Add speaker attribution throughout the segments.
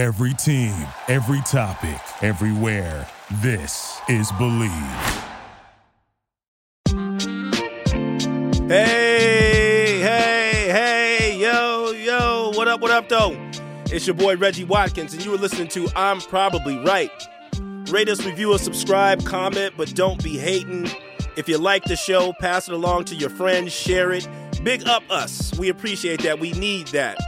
Speaker 1: Every team, every topic, everywhere. This is Bleav.
Speaker 2: Hey, hey, hey, yo, yo, what up, what up, though? It's your boy Reggie Watkins, and you are listening to I'm Probably Right. Rate us, review us, subscribe, comment, but don't be hating. If you like the show, pass it along to your friends, share it. Big up us. We appreciate that. We need that.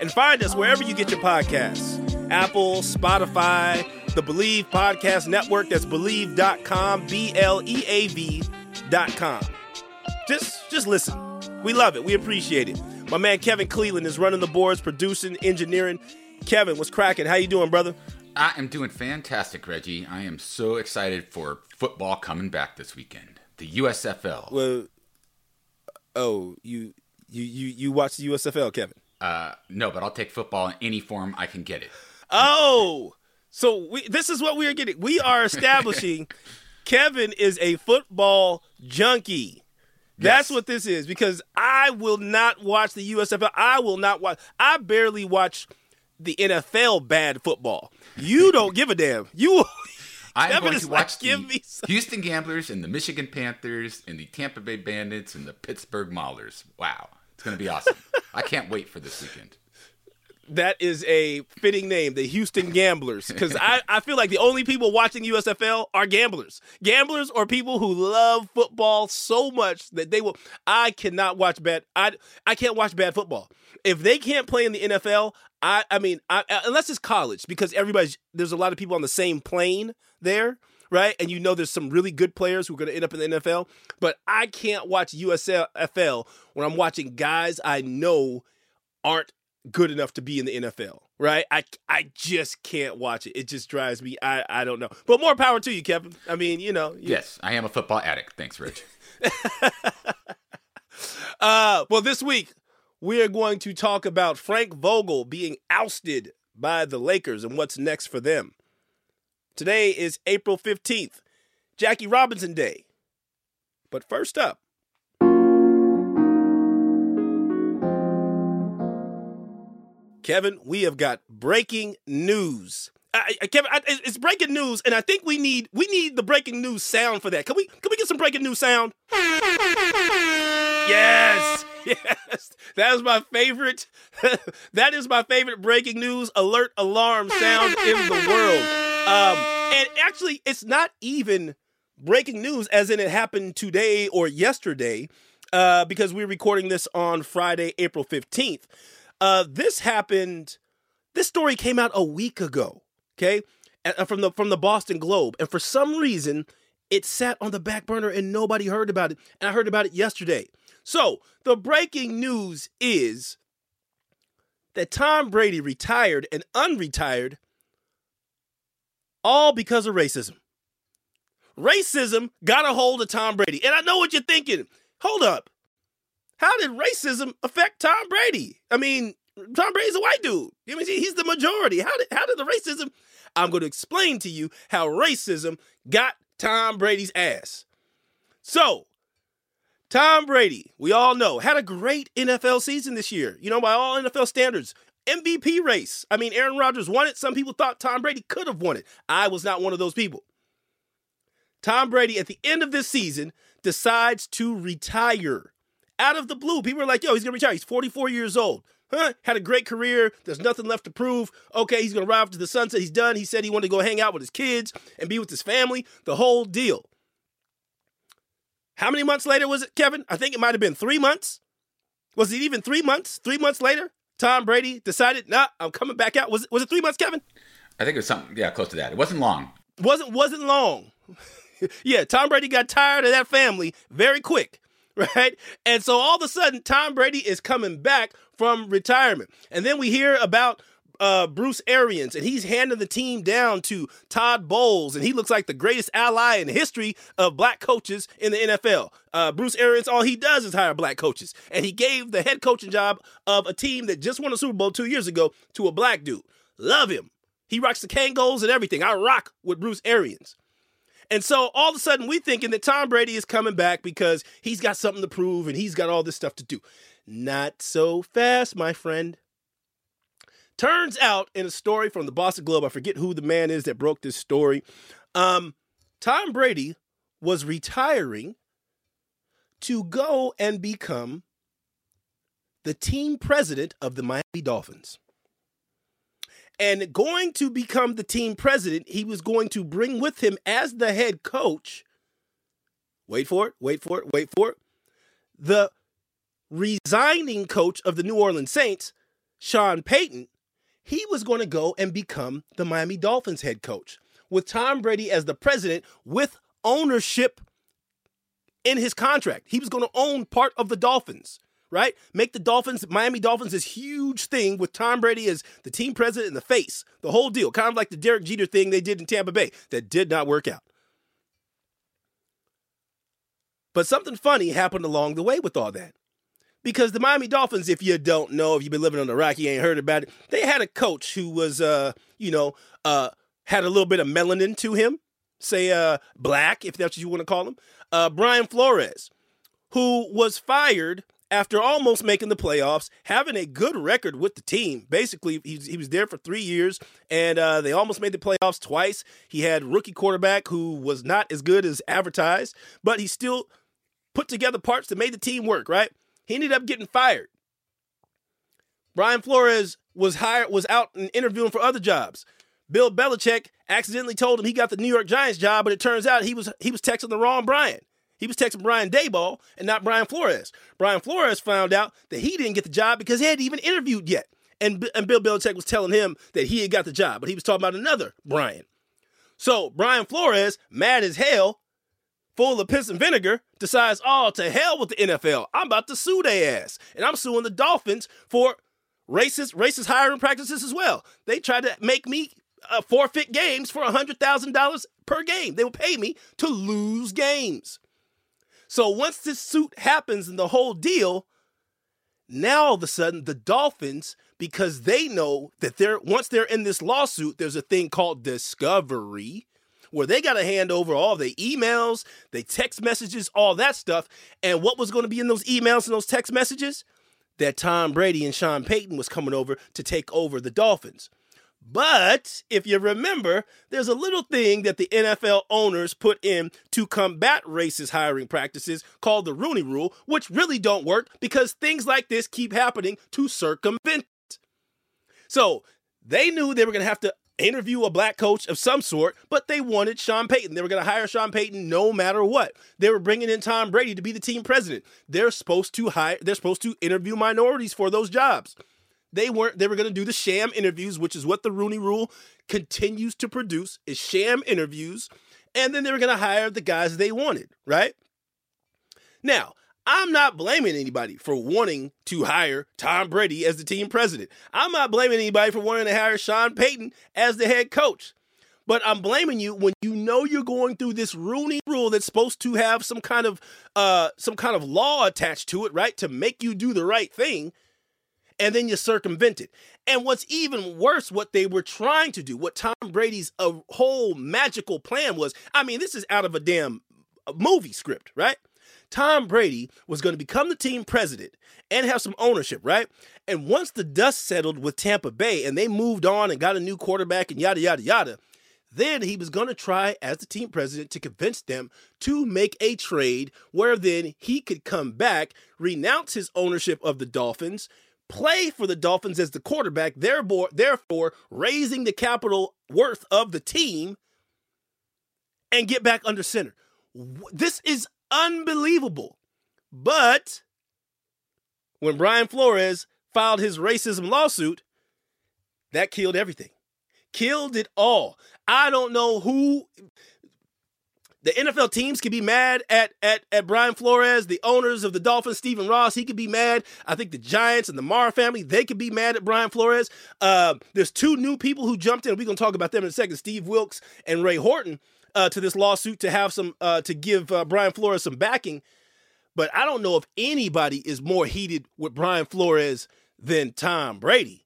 Speaker 2: And find us wherever you get your podcasts Apple, Spotify, the Bleav Podcast Network. That's bleav.com, B L E A V.com. Just, just listen. We love it. We appreciate it. My man Kevin Cleveland is running the boards, producing, engineering. Kevin, what's cracking? How you doing, brother?
Speaker 3: I am doing fantastic, Reggie. I am so excited for football coming back this weekend. The USFL.
Speaker 2: Well, oh, you you you you watch the USFL, Kevin?
Speaker 3: Uh, no, but I'll take football in any form I can get it.
Speaker 2: Oh, so we, this is what we are getting. We are establishing Kevin is a football junkie. That's
Speaker 3: Yes.
Speaker 2: what this is because I will not watch the USFL. I will not watch. I barely watch the NFL bad football. You don't give a damn. You.
Speaker 3: I'm
Speaker 2: Kevin
Speaker 3: going to watch
Speaker 2: give
Speaker 3: the Houston Gamblers and the Michigan Panthers and the Tampa Bay Bandits and the Pittsburgh Maulers. Wow, it's going to be awesome. I can't wait for this weekend.
Speaker 2: That is a fitting name, the Houston Gamblers. Because I, I feel like the only people watching USFL are gamblers. Gamblers or people who love football so much that they will. I cannot watch bad. I I can't watch bad football. If they can't play in the NFL, I I mean, I, unless it's college, because everybody's there's a lot of people on the same plane there. Right, and you know there's some really good players who are going to end up in the NFL, but I can't watch USFL when I'm watching guys I know aren't good enough to be in the NFL, right? I I just can't watch it. It just drives me. I I don't know. But more power to you, Kevin. I mean, you know. you-
Speaker 3: Yes, I am a football addict. Thanks, Rich.
Speaker 2: Uh, well, this week we are going to talk about Frank Vogel being ousted by the Lakers and what's next for them. Today is April 15th, Jackie Robinson Day. But first up, Kevin, we have got breaking news. I, I, Kevin, I, it's breaking news, and I think we need we need the breaking news sound for that. Can we can we get some breaking news sound? Yes, yes, that is my favorite. that is my favorite breaking news alert alarm sound in the world. Um, and actually, it's not even breaking news as in it happened today or yesterday, uh, because we're recording this on Friday, April fifteenth. Uh, this happened. This story came out a week ago. Okay, uh, from the from the Boston Globe, and for some reason, it sat on the back burner and nobody heard about it. And I heard about it yesterday. So the breaking news is that Tom Brady retired and unretired all because of racism. Racism got a hold of Tom Brady. And I know what you're thinking. Hold up. How did racism affect Tom Brady? I mean, Tom Brady's a white dude. I mean, he's the majority. How did how did the racism? I'm going to explain to you how racism got Tom Brady's ass. So, Tom Brady, we all know, had a great NFL season this year. You know, by all NFL standards, MVP race. I mean, Aaron Rodgers won it. Some people thought Tom Brady could have won it. I was not one of those people. Tom Brady, at the end of this season, decides to retire. Out of the blue, people are like, yo, he's going to retire. He's 44 years old. Huh? Had a great career. There's nothing left to prove. Okay, he's going to ride to the sunset. He's done. He said he wanted to go hang out with his kids and be with his family. The whole deal. How many months later was it, Kevin? I think it might have been three months. Was it even three months? Three months later, Tom Brady decided, nah, I'm coming back out. Was it, was it three months, Kevin?
Speaker 3: I think it was something, yeah, close to that. It wasn't long.
Speaker 2: wasn't wasn't long. yeah, Tom Brady got tired of that family very quick, right? And so all of a sudden, Tom Brady is coming back from retirement, and then we hear about uh, Bruce Arians, and he's handing the team down to Todd Bowles, and he looks like the greatest ally in history of black coaches in the NFL. Uh, Bruce Arians, all he does is hire black coaches, and he gave the head coaching job of a team that just won a Super Bowl two years ago to a black dude. Love him. He rocks the Kangols and everything. I rock with Bruce Arians. And so all of a sudden, we thinking that Tom Brady is coming back because he's got something to prove and he's got all this stuff to do. Not so fast, my friend. Turns out in a story from the Boston Globe, I forget who the man is that broke this story. Um, Tom Brady was retiring to go and become the team president of the Miami Dolphins. And going to become the team president, he was going to bring with him as the head coach. Wait for it, wait for it, wait for it. The resigning coach of the New Orleans Saints, Sean Payton, he was going to go and become the Miami Dolphins head coach with Tom Brady as the president with ownership in his contract. He was going to own part of the Dolphins, right? Make the Dolphins, Miami Dolphins, this huge thing with Tom Brady as the team president in the face. The whole deal, kind of like the Derek Jeter thing they did in Tampa Bay that did not work out. But something funny happened along the way with all that. Because the Miami Dolphins, if you don't know, if you've been living on the rock, you ain't heard about it, they had a coach who was, uh, you know, uh, had a little bit of melanin to him, say uh, black, if that's what you want to call him, uh, Brian Flores, who was fired after almost making the playoffs, having a good record with the team. Basically, he, he was there for three years, and uh, they almost made the playoffs twice. He had rookie quarterback who was not as good as advertised, but he still put together parts that made the team work. Right? He ended up getting fired. Brian Flores was hired, was out and interviewing for other jobs. Bill Belichick accidentally told him he got the New York Giants job, but it turns out he was he was texting the wrong Brian. He was texting Brian Daboll and not Brian Flores. Brian Flores found out that he didn't get the job because he hadn't even interviewed yet. And, and Bill Belichick was telling him that he had got the job, but he was talking about another Brian. So Brian Flores, mad as hell, full of piss and vinegar, decides, oh, to hell with the NFL. I'm about to sue their ass. And I'm suing the Dolphins for racist racist hiring practices as well. They tried to make me uh, forfeit games for $100,000 per game. They will pay me to lose games. So once this suit happens and the whole deal, now all of a sudden the Dolphins, because they know that they're once they're in this lawsuit, there's a thing called discovery where they got to hand over all the emails, the text messages, all that stuff. And what was going to be in those emails and those text messages? That Tom Brady and Sean Payton was coming over to take over the Dolphins. But if you remember, there's a little thing that the NFL owners put in to combat racist hiring practices called the Rooney Rule, which really don't work because things like this keep happening to circumvent it. So they knew they were going to have to interview a black coach of some sort, but they wanted Sean Payton. They were going to hire Sean Payton no matter what. They were bringing in Tom Brady to be the team president. They're supposed to hire. They're supposed to interview minorities for those jobs. They weren't. They were going to do the sham interviews, which is what the Rooney Rule continues to produce: is sham interviews, and then they were going to hire the guys they wanted. Right now, I'm not blaming anybody for wanting to hire Tom Brady as the team president. I'm not blaming anybody for wanting to hire Sean Payton as the head coach. But I'm blaming you when you know you're going through this Rooney rule that's supposed to have some kind of uh some kind of law attached to it, right? To make you do the right thing and then you circumvent it. And what's even worse, what they were trying to do, what Tom Brady's a uh, whole magical plan was. I mean, this is out of a damn uh, movie script, right? Tom Brady was going to become the team president and have some ownership, right? And once the dust settled with Tampa Bay and they moved on and got a new quarterback and yada, yada, yada, then he was going to try, as the team president, to convince them to make a trade where then he could come back, renounce his ownership of the Dolphins, play for the Dolphins as the quarterback, therefore therefore raising the capital worth of the team and get back under center. This is unbelievable. But when Brian Flores filed his racism lawsuit, that killed everything. Killed it all. I don't know who the NFL teams could be mad at, at, at Brian Flores, the owners of the Dolphins, Stephen Ross, he could be mad. I think the Giants and the Mara family, they could be mad at Brian Flores. Uh, there's two new people who jumped in. We're going to talk about them in a second Steve Wilks and Ray Horton uh, to this lawsuit to have some, uh, to give uh, Brian Flores some backing. But I don't know if anybody is more heated with Brian Flores than Tom Brady.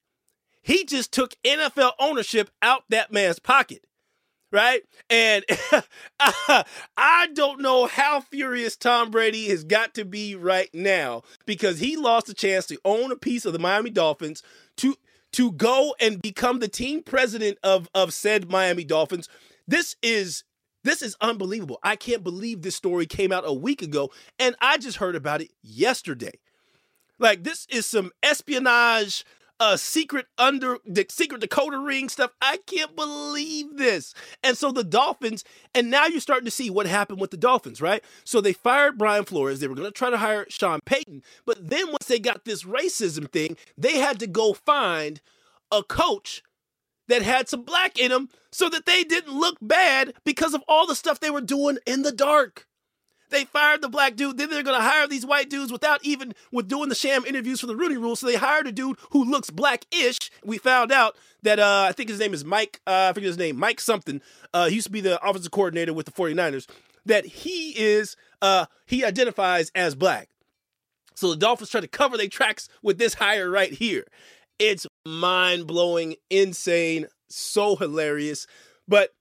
Speaker 2: He just took NFL ownership out that man's pocket right? And I don't know how furious Tom Brady has got to be right now because he lost a chance to own a piece of the Miami Dolphins to to go and become the team president of of said Miami Dolphins. This is this is unbelievable. I can't believe this story came out a week ago and I just heard about it yesterday. Like this is some espionage uh secret under the secret Dakota ring stuff. I can't believe this. And so the Dolphins, and now you're starting to see what happened with the Dolphins, right? So they fired Brian Flores. They were going to try to hire Sean Payton, but then once they got this racism thing, they had to go find a coach that had some black in him so that they didn't look bad because of all the stuff they were doing in the dark. They fired the black dude. Then they're going to hire these white dudes without even with doing the sham interviews for the Rooney Rule. So they hired a dude who looks black-ish. We found out that uh, I think his name is Mike. Uh, I forget his name. Mike something. Uh, he used to be the offensive coordinator with the 49ers. That he is. Uh, he identifies as black. So the Dolphins try to cover their tracks with this hire right here. It's mind blowing, insane, so hilarious. But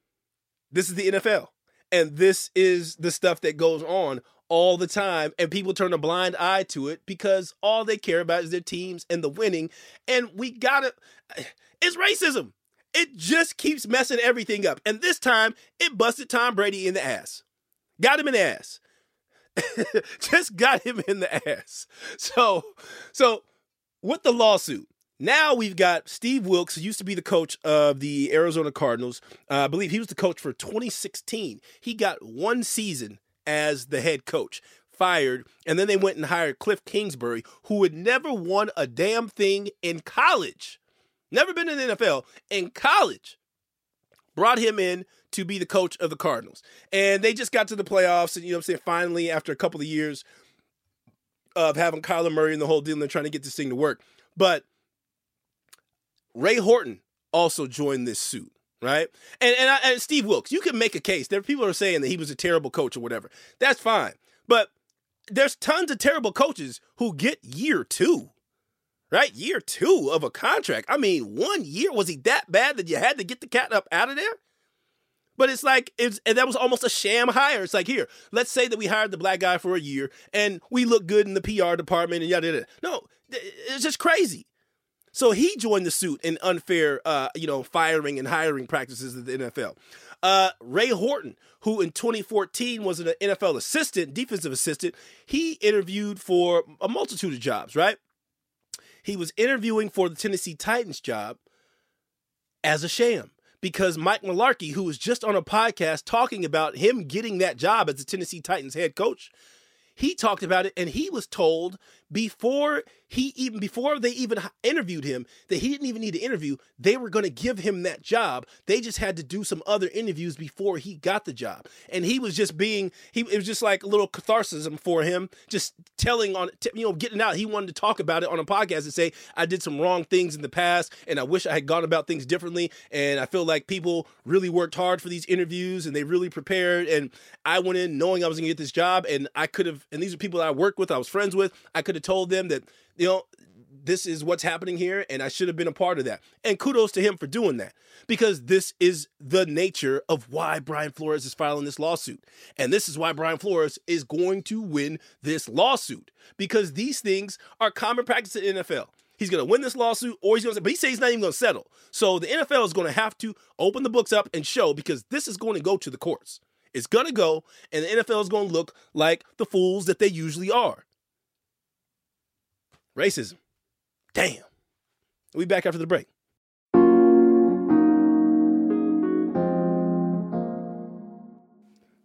Speaker 2: this is the NFL. And this is the stuff that goes on all the time. And people turn a blind eye to it because all they care about is their teams and the winning. And we gotta, it's racism. It just keeps messing everything up. And this time, it busted Tom Brady in the ass. Got him in the ass. just got him in the ass. So, so with the lawsuit, now we've got Steve Wilks, who used to be the coach of the Arizona Cardinals. Uh, I believe he was the coach for 2016. He got one season as the head coach, fired, and then they went and hired Cliff Kingsbury, who had never won a damn thing in college. Never been in the NFL. In college, brought him in to be the coach of the Cardinals. And they just got to the playoffs, and you know what I'm saying, finally, after a couple of years of having Kyler Murray and the whole deal, and they're trying to get this thing to work. But Ray Horton also joined this suit, right? And and, I, and Steve Wilks, you can make a case. There are people are saying that he was a terrible coach or whatever. That's fine, but there's tons of terrible coaches who get year two, right? Year two of a contract. I mean, one year was he that bad that you had to get the cat up out of there? But it's like it's and that was almost a sham hire. It's like here, let's say that we hired the black guy for a year and we look good in the PR department and yada yada. No, it's just crazy. So he joined the suit in unfair, uh, you know, firing and hiring practices of the NFL. Uh, Ray Horton, who in 2014 was an NFL assistant, defensive assistant, he interviewed for a multitude of jobs, right? He was interviewing for the Tennessee Titans job as a sham because Mike Mularkey, who was just on a podcast talking about him getting that job as the Tennessee Titans head coach, he talked about it and he was told before he even before they even interviewed him that he didn't even need to interview they were going to give him that job. They just had to do some other interviews before he got the job. And he was just being he it was just like a little catharsis for him just telling on you know getting out. He wanted to talk about it on a podcast and say i did some wrong things in the past and i wish i had gone about things differently and i feel like people really worked hard for these interviews and they really prepared and i went in knowing i was going to get this job and i could have and these are people that i worked with i was friends with i could have told them that you know, this is what's happening here, and I should have been a part of that. And kudos to him for doing that because this is the nature of why Brian Flores is filing this lawsuit. And this is why Brian Flores is going to win this lawsuit because these things are common practice in NFL. He's going to win this lawsuit, or he's going to, but he says he's not even going to settle. So the NFL is going to have to open the books up and show because this is going to go to the courts. It's going to go, and the NFL is going to look like the fools that they usually are. Racism. Damn. Be back after the break.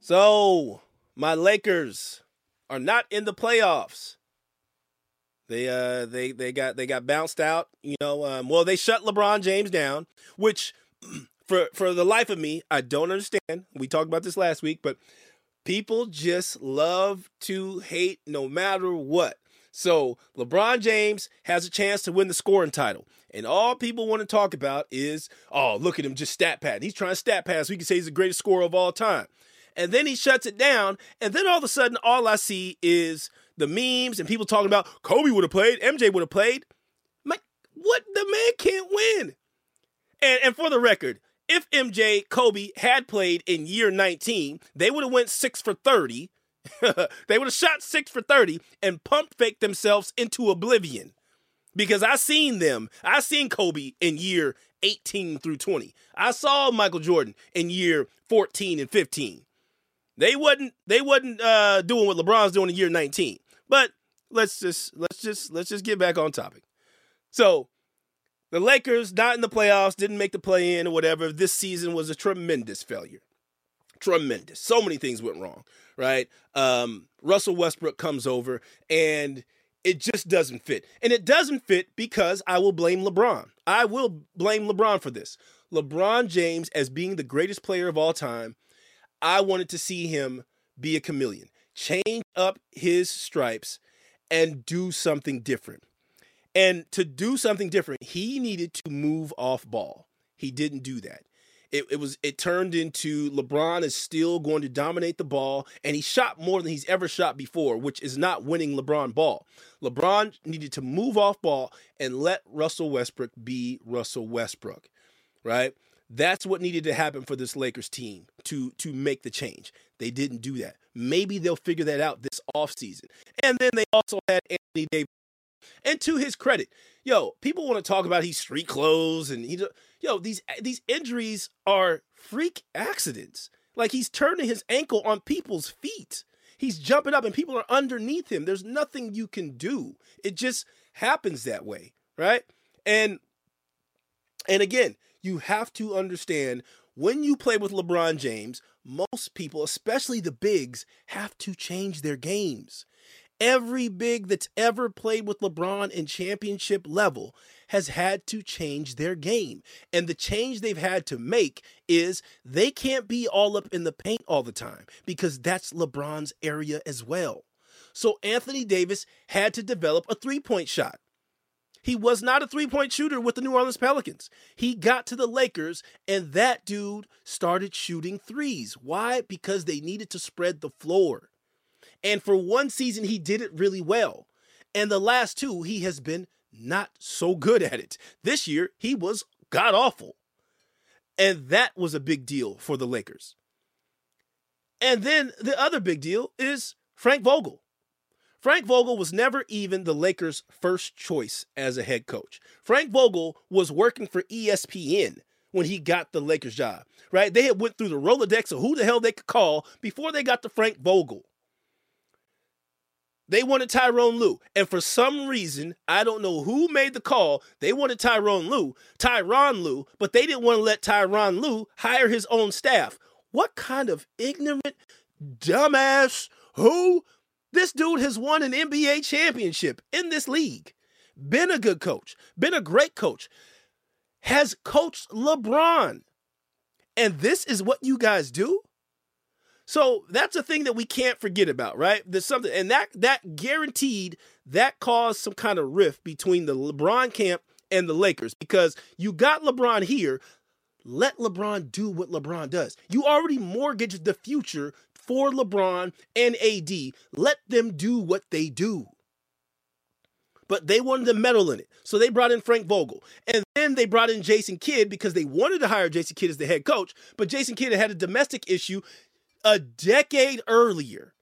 Speaker 2: So, my Lakers are not in the playoffs. They uh they they got they got bounced out, you know. Um, well, they shut LeBron James down, which for for the life of me, I don't understand. We talked about this last week, but people just love to hate no matter what. So LeBron James has a chance to win the scoring title. And all people want to talk about is, oh, look at him just stat pad. He's trying to stat pass. We can say he's the greatest scorer of all time. And then he shuts it down. And then all of a sudden, all I see is the memes and people talking about Kobe would have played, MJ would have played. Like, what? The man can't win. And, and for the record, if MJ, Kobe had played in year 19, they would have went six for 30 they would have shot six for 30 and pump faked themselves into oblivion. because I seen them. I seen Kobe in year 18 through 20. I saw Michael Jordan in year 14 and 15. They wasn't they wasn't uh, doing what LeBron's doing in year 19. But let's just let's just let's just get back on topic. So the Lakers not in the playoffs, didn't make the play in or whatever. This season was a tremendous failure. Tremendous. So many things went wrong, right? Um, Russell Westbrook comes over and it just doesn't fit. And it doesn't fit because I will blame LeBron. I will blame LeBron for this. LeBron James, as being the greatest player of all time, I wanted to see him be a chameleon, change up his stripes, and do something different. And to do something different, he needed to move off ball. He didn't do that. It, it, was it turned into LeBron is still going to dominate the ball, and he shot more than he's ever shot before, which is not winning LeBron ball. LeBron needed to move off ball and let Russell Westbrook be Russell Westbrook, right? That's what needed to happen for this Lakers team to to make the change. They didn't do that. Maybe they'll figure that out this offseason. And then they also had Anthony Davis. And to his credit, yo, people want to talk about he's street clothes and he yo, these these injuries are freak accidents. Like he's turning his ankle on people's feet. He's jumping up and people are underneath him. There's nothing you can do. It just happens that way, right? And and again, you have to understand when you play with LeBron James, most people, especially the bigs, have to change their games. Every big that's ever played with LeBron in championship level has had to change their game. And the change they've had to make is they can't be all up in the paint all the time because that's LeBron's area as well. So Anthony Davis had to develop a three point shot. He was not a three point shooter with the New Orleans Pelicans. He got to the Lakers, and that dude started shooting threes. Why? Because they needed to spread the floor. And for one season, he did it really well. And the last two, he has been not so good at it. This year, he was god awful. And that was a big deal for the Lakers. And then the other big deal is Frank Vogel. Frank Vogel was never even the Lakers' first choice as a head coach. Frank Vogel was working for ESPN when he got the Lakers job, right? They had went through the Rolodex of who the hell they could call before they got to Frank Vogel. They wanted Tyronn Lue. And for some reason, I don't know who made the call. They wanted Tyronn Lue, Tyronn Lue, but they didn't want to let Tyronn Lue hire his own staff. What kind of ignorant, dumbass, who this dude has won an NBA championship in this league, been a good coach, been a great coach, has coached LeBron. And this is what you guys do? So that's a thing that we can't forget about, right? There's something, and that that guaranteed that caused some kind of rift between the LeBron camp and the Lakers because you got LeBron here. Let LeBron do what LeBron does. You already mortgaged the future for LeBron and AD. Let them do what they do. But they wanted to meddle in it. So they brought in Frank Vogel. And then they brought in Jason Kidd because they wanted to hire Jason Kidd as the head coach. But Jason Kidd had a domestic issue a decade earlier.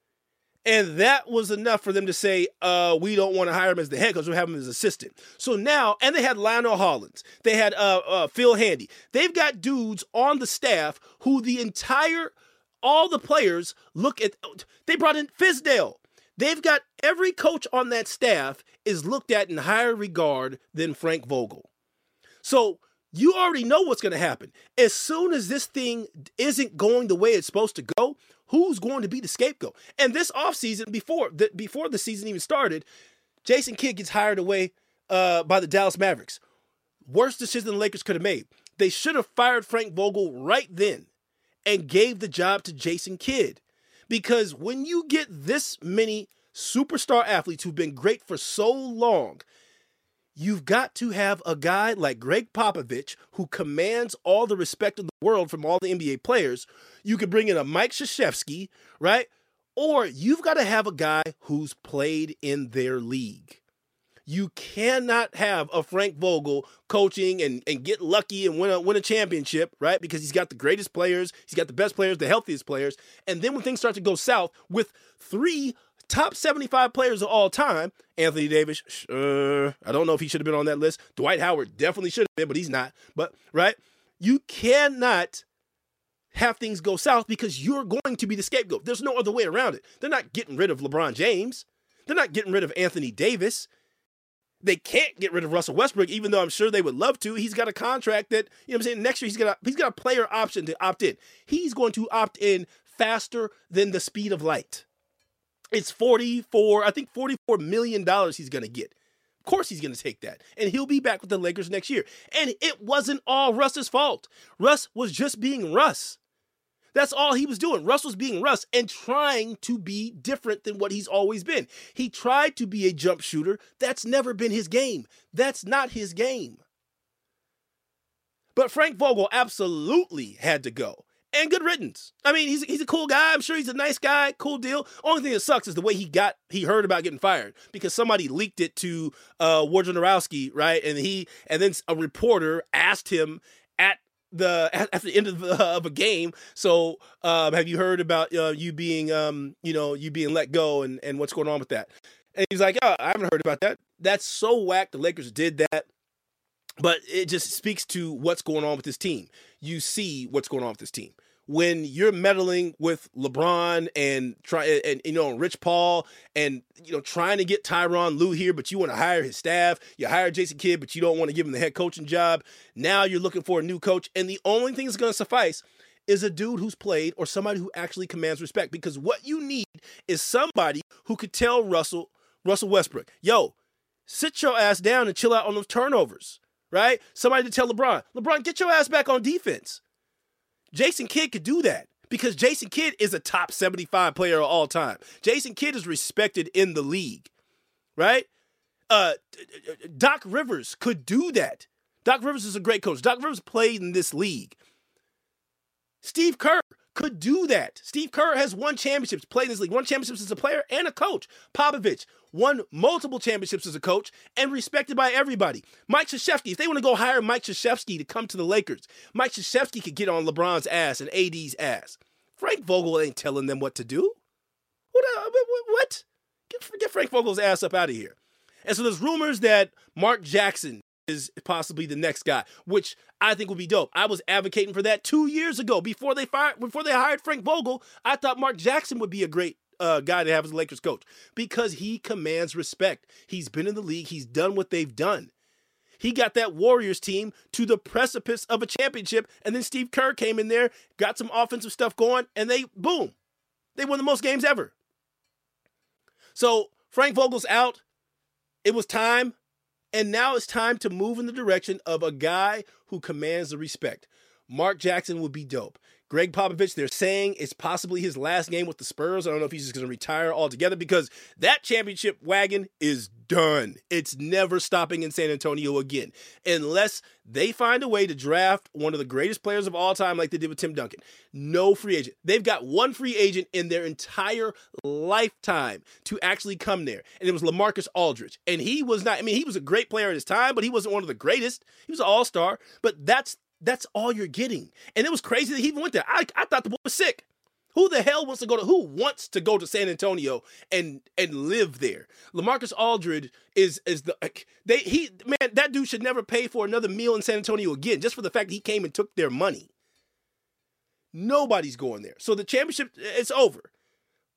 Speaker 2: And that was enough for them to say, uh, we don't want to hire him as the head coach, we'll have him as assistant. So now, and they had Lionel Hollins, they had uh, uh, Phil Handy. They've got dudes on the staff who the entire all the players look at they brought in Fizdale. They've got every coach on that staff is looked at in higher regard than Frank Vogel. So you already know what's going to happen. As soon as this thing isn't going the way it's supposed to go, who's going to be the scapegoat? And this offseason, before the, before the season even started, Jason Kidd gets hired away uh, by the Dallas Mavericks. Worst decision the Lakers could have made. They should have fired Frank Vogel right then and gave the job to Jason Kidd. Because when you get this many superstar athletes who've been great for so long, you've got to have a guy like Gregg Popovich who commands all the respect in the world from all the NBA players. You could bring in a Mike Krzyzewski, right? Or you've got to have a guy who's played in their league. You cannot have a Frank Vogel coaching and, and get lucky and win a, win a championship, right? Because he's got the greatest players, he's got the best players, the healthiest players. And then when things start to go south with three top 75 players of all time. Anthony Davis, uh, I don't know if he should have been on that list. Dwight Howard definitely should have been, but he's not. But, right? You cannot have things go south because you're going to be the scapegoat. There's no other way around it. They're not getting rid of LeBron James. They're not getting rid of Anthony Davis. They can't get rid of Russell Westbrook, even though I'm sure they would love to. He's got a contract that, you know I'm saying, next year he's got a he's got a player option to opt in. He's going to opt in faster than the speed of light. It's 44, I think 44 million dollars he's gonna get. Of course he's gonna take that. And he'll be back with the Lakers next year. And it wasn't all Russ's fault. Russ was just being Russ. That's all he was doing. Russ was being Russ and trying to be different than what he's always been. He tried to be a jump shooter. That's never been his game. That's not his game. But Frank Vogel absolutely had to go. And good riddance. I mean, he's he's a cool guy. I'm sure he's a nice guy. Cool deal. Only thing that sucks is the way he got he heard about getting fired because somebody leaked it to uh right? And he and then a reporter asked him at the at the end of, the, of a game. So, um, have you heard about uh, you being, um, you know, you being let go and and what's going on with that? And he's like, oh, I haven't heard about that. That's so whack. The Lakers did that, but it just speaks to what's going on with this team. You see what's going on with this team when you're meddling with LeBron and try and, you know Rich Paul and you know trying to get Tyronn Lue here, but you want to hire his staff. You hire Jason Kidd, but you don't want to give him the head coaching job. Now you're looking for a new coach, and the only thing that's going to suffice is a dude who's played or somebody who actually commands respect. Because what you need is somebody who could tell Russell Russell Westbrook, "Yo, sit your ass down and chill out on those turnovers." Right? Somebody to tell LeBron, LeBron, get your ass back on defense. Jason Kidd could do that because Jason Kidd is a top 75 player of all time. Jason Kidd is respected in the league, right? Uh, Doc Rivers could do that. Doc Rivers is a great coach. Doc Rivers played in this league. Steve Kerr could do that. Steve Kerr has won championships, played in this league, won championships as a player and a coach. Popovich won multiple championships as a coach and respected by everybody. Mike Krzyzewski, if they want to go hire Mike Krzyzewski to come to the Lakers, Mike Krzyzewski could get on LeBron's ass and AD's ass. Frank Vogel ain't telling them what to do. What? Uh, what? Get, get Frank Vogel's ass up out of here. And so there's rumors that Mark Jackson is possibly the next guy, which I think would be dope. I was advocating for that two years ago before they fired before they hired Frank Vogel. I thought Mark Jackson would be a great uh, guy to have as a Lakers coach because he commands respect. He's been in the league. He's done what they've done. He got that Warriors team to the precipice of a championship, and then Steve Kerr came in there, got some offensive stuff going, and they boom, they won the most games ever. So Frank Vogel's out. It was time. And now it's time to move in the direction of a guy who commands the respect. Mark Jackson would be dope. Gregg Popovich, they're saying it's possibly his last game with the Spurs. I don't know if he's just going to retire altogether because that championship wagon is done. It's never stopping in San Antonio again unless they find a way to draft one of the greatest players of all time like they did with Tim Duncan. No free agent. They've got one free agent in their entire lifetime to actually come there, and it was LaMarcus Aldridge. And he was not, I mean, he was a great player at his time, but he wasn't one of the greatest. He was an all star, but that's that's all you're getting. And it was crazy that he even went there. I, I thought the boy was sick. Who the hell wants to go to who wants to go to San Antonio and and live there? LaMarcus Aldridge is is the they he man that dude should never pay for another meal in San Antonio again just for the fact he came and took their money. Nobody's going there. So the championship it's over.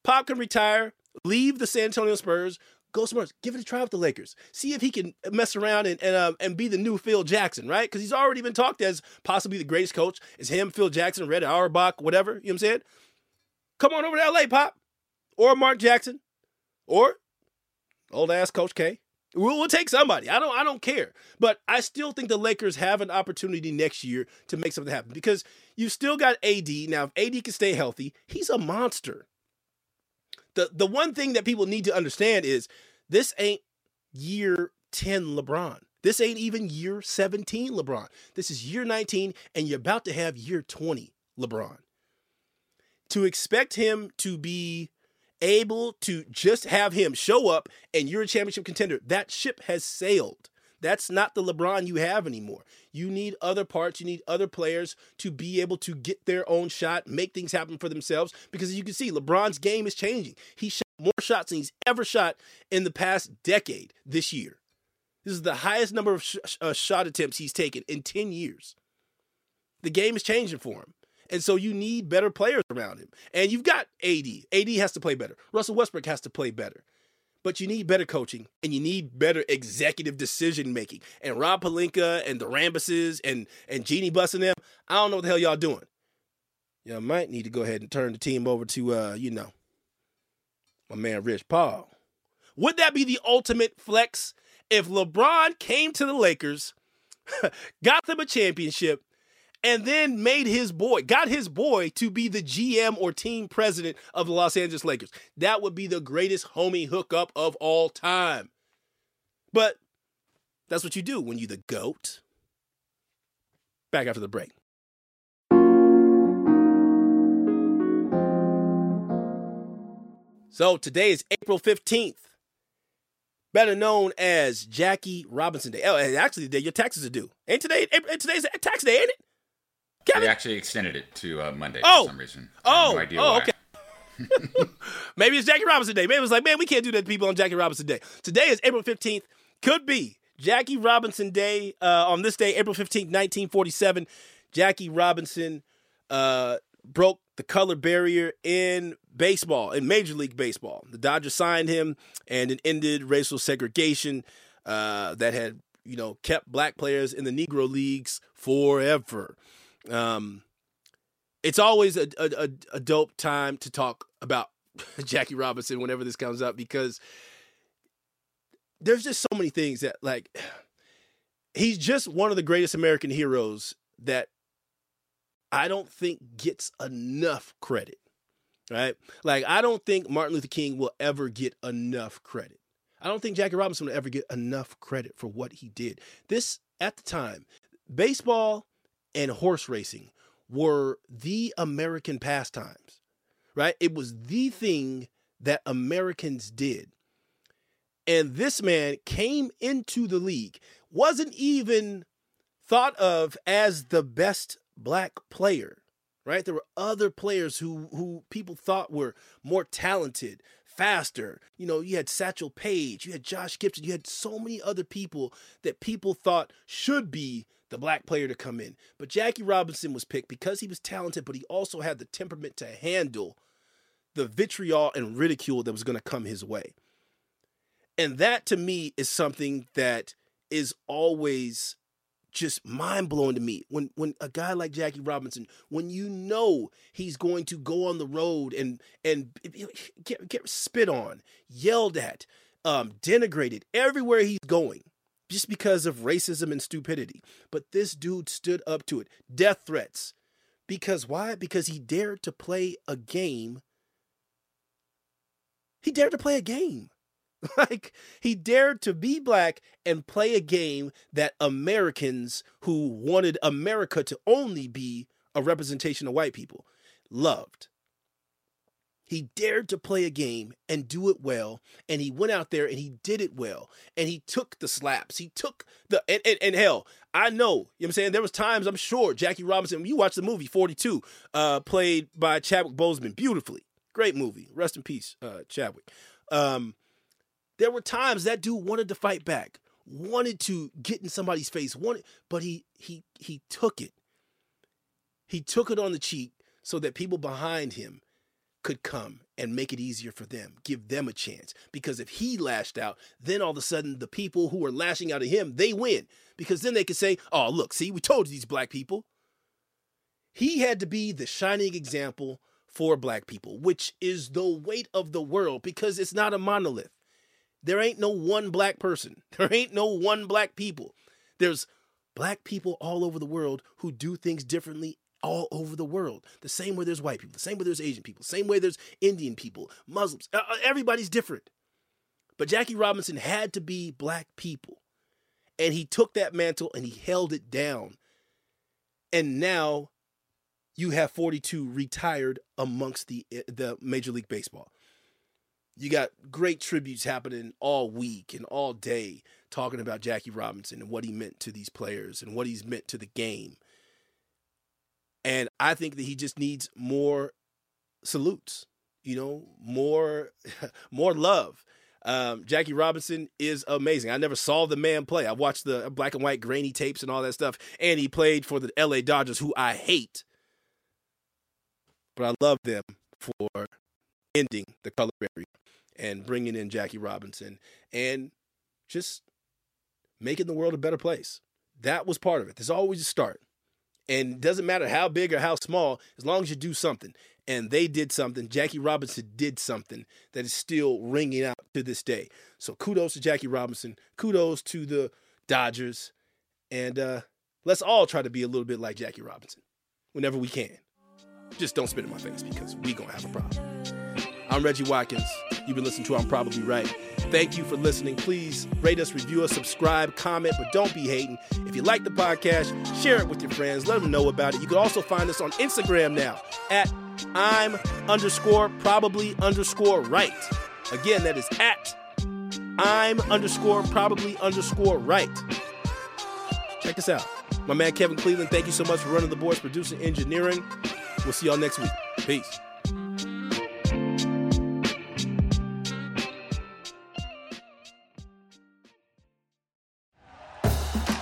Speaker 2: Pop can retire, leave the San Antonio Spurs, go else. Give it a try with the Lakers. See if he can mess around and and, uh, and be the new Phil Jackson, right? Because he's already been talked as possibly the greatest coach. Is him, Phil Jackson, Red Auerbach, whatever. You know what I'm saying? Come on over to LA, Pop. Or Mark Jackson. Or old ass Coach K. We'll, we'll take somebody. I don't I don't care. But I still think the Lakers have an opportunity next year to make something happen because you still got AD. Now, if AD can stay healthy, he's a monster the the one thing that people need to understand is this ain't year 10 LeBron. This ain't even year 17 LeBron. This is year 19 and you're about to have year 20 LeBron. To expect him to be able to just have him show up and you're a championship contender, that ship has sailed. That's not the LeBron you have anymore. You need other parts, you need other players to be able to get their own shot, make things happen for themselves. Because as you can see, LeBron's game is changing. He shot more shots than he's ever shot in the past decade this year. This is the highest number of sh- uh, shot attempts he's taken in 10 years. The game is changing for him. And so you need better players around him. And you've got AD. AD has to play better. Russell Westbrook has to play better. But you need better coaching and you need better executive decision making. And Rob Pelinka and the Rambises and and Jeanie Buss and them, I don't know what the hell y'all doing. Y'all might need to go ahead and turn the team over to uh, you know, my man Rich Paul. Would that be the ultimate flex if LeBron came to the Lakers, got them a championship, and then made his boy, got his boy to be the GM or team president of the Los Angeles Lakers. That would be the greatest homie hookup of all time. But that's what you do when you the GOAT. Back after the break. So today is April 15th, better known as Jackie Robinson Day. Oh, actually, the day your taxes are due. Ain't today? Today's tax day, ain't it?
Speaker 3: Kevin? They actually extended it to uh, Monday oh. for some reason.
Speaker 2: Oh, no idea oh, why. okay. Maybe it's Jackie Robinson Day. Maybe it was like, man, we can't do that to people on Jackie Robinson Day. Today is April 15th. Could be Jackie Robinson Day. Uh, on this day, April 15th, 1947, Jackie Robinson uh, broke the color barrier in baseball, in Major League Baseball. The Dodgers signed him, and it ended racial segregation uh, that had, you know, kept black players in the Negro leagues forever. Um, it's always a, a, a dope time to talk about Jackie Robinson whenever this comes up because there's just so many things that like he's just one of the greatest American heroes that I don't think gets enough credit. Right? Like I don't think Martin Luther King will ever get enough credit. I don't think Jackie Robinson will ever get enough credit for what he did. This at the time, baseball and horse racing were the American pastimes, right? It was the thing that Americans did. And this man came into the league, wasn't even thought of as the best black player, right? There were other players who who people thought were more talented, faster. You know, you had Satchel Paige, you had Josh Gibson, you had so many other people that people thought should be the black player to come in. But Jackie Robinson was picked because he was talented, but he also had the temperament to handle the vitriol and ridicule that was going to come his way. And that to me is something that is always just mind blowing to me when when a guy like Jackie Robinson, when you know he's going to go on the road and and get, get spit on, yelled at, um, denigrated everywhere he's going, just because of racism and stupidity. But this dude stood up to it. Death threats. Because why? Because he dared to play a game. He dared to play a game. like he dared to be black and play a game that Americans who wanted America to only be a representation of white people loved. He dared to play a game and do it well. And he went out there and he did it well. And he took the slaps. He took the and, and, and hell, I know, you know I'm saying? There was times I'm sure Jackie Robinson, you watch the movie 42, uh, played by Chadwick Boseman beautifully. Great movie. Rest in peace, uh, Chadwick. Um, there were times that dude wanted to fight back, wanted to get in somebody's face, wanted, but he he he took it. He took it on the cheek so that people behind him could come and make it easier for them, give them a chance. Because if he lashed out, then all of a sudden the people who are lashing out at him, they win. Because then they could say, oh, look, see, we told you these black people. He had to be the shining example for black people, which is the weight of the world because it's not a monolith. There ain't no one black person. There ain't no one black people. There's black people all over the world who do things differently all over the world. The same way there's white people, the same way there's Asian people, same way there's Indian people, Muslims. Uh, uh, everybody's different. But Jackie Robinson had to be black people. And he took that mantle and he held it down. And now you have 42 retired amongst the uh, the Major League Baseball. You got great tributes happening all week and all day talking about Jackie Robinson and what he meant to these players and what he's meant to the game and I think that he just needs more salutes. you know, more more love. Um, Jackie Robinson is amazing. I never saw the man play. I watched the black and white grainy tapes and all that stuff, and he played for the LA Dodgers, who I hate. But I love them for ending the color barrier and bringing in Jackie Robinson and just making the world a better place. That was part of it. There's always a start. And it doesn't matter how big or how small, as long as you do something. And they did something. Jackie Robinson did something that is still ringing out to this day. So kudos to Jackie Robinson. Kudos to the Dodgers. And uh, let's all try to be a little bit like Jackie Robinson whenever we can. Just don't spit in my face because we going to have a problem. I'm Reggie Watkins. You've been listening to I'm Probably Right. Thank you for listening. Please rate us, review us, subscribe, comment, but don't be hating. If you like the podcast, share it with your friends. Let them know about it. You can also find us on Instagram now at I'm underscore probably underscore right. Again, that is at I'm underscore probably underscore right. Check this out. My man Kevin Cleveland, thank you so much for running the boards, producing, engineering. We'll see y'all next week. Peace.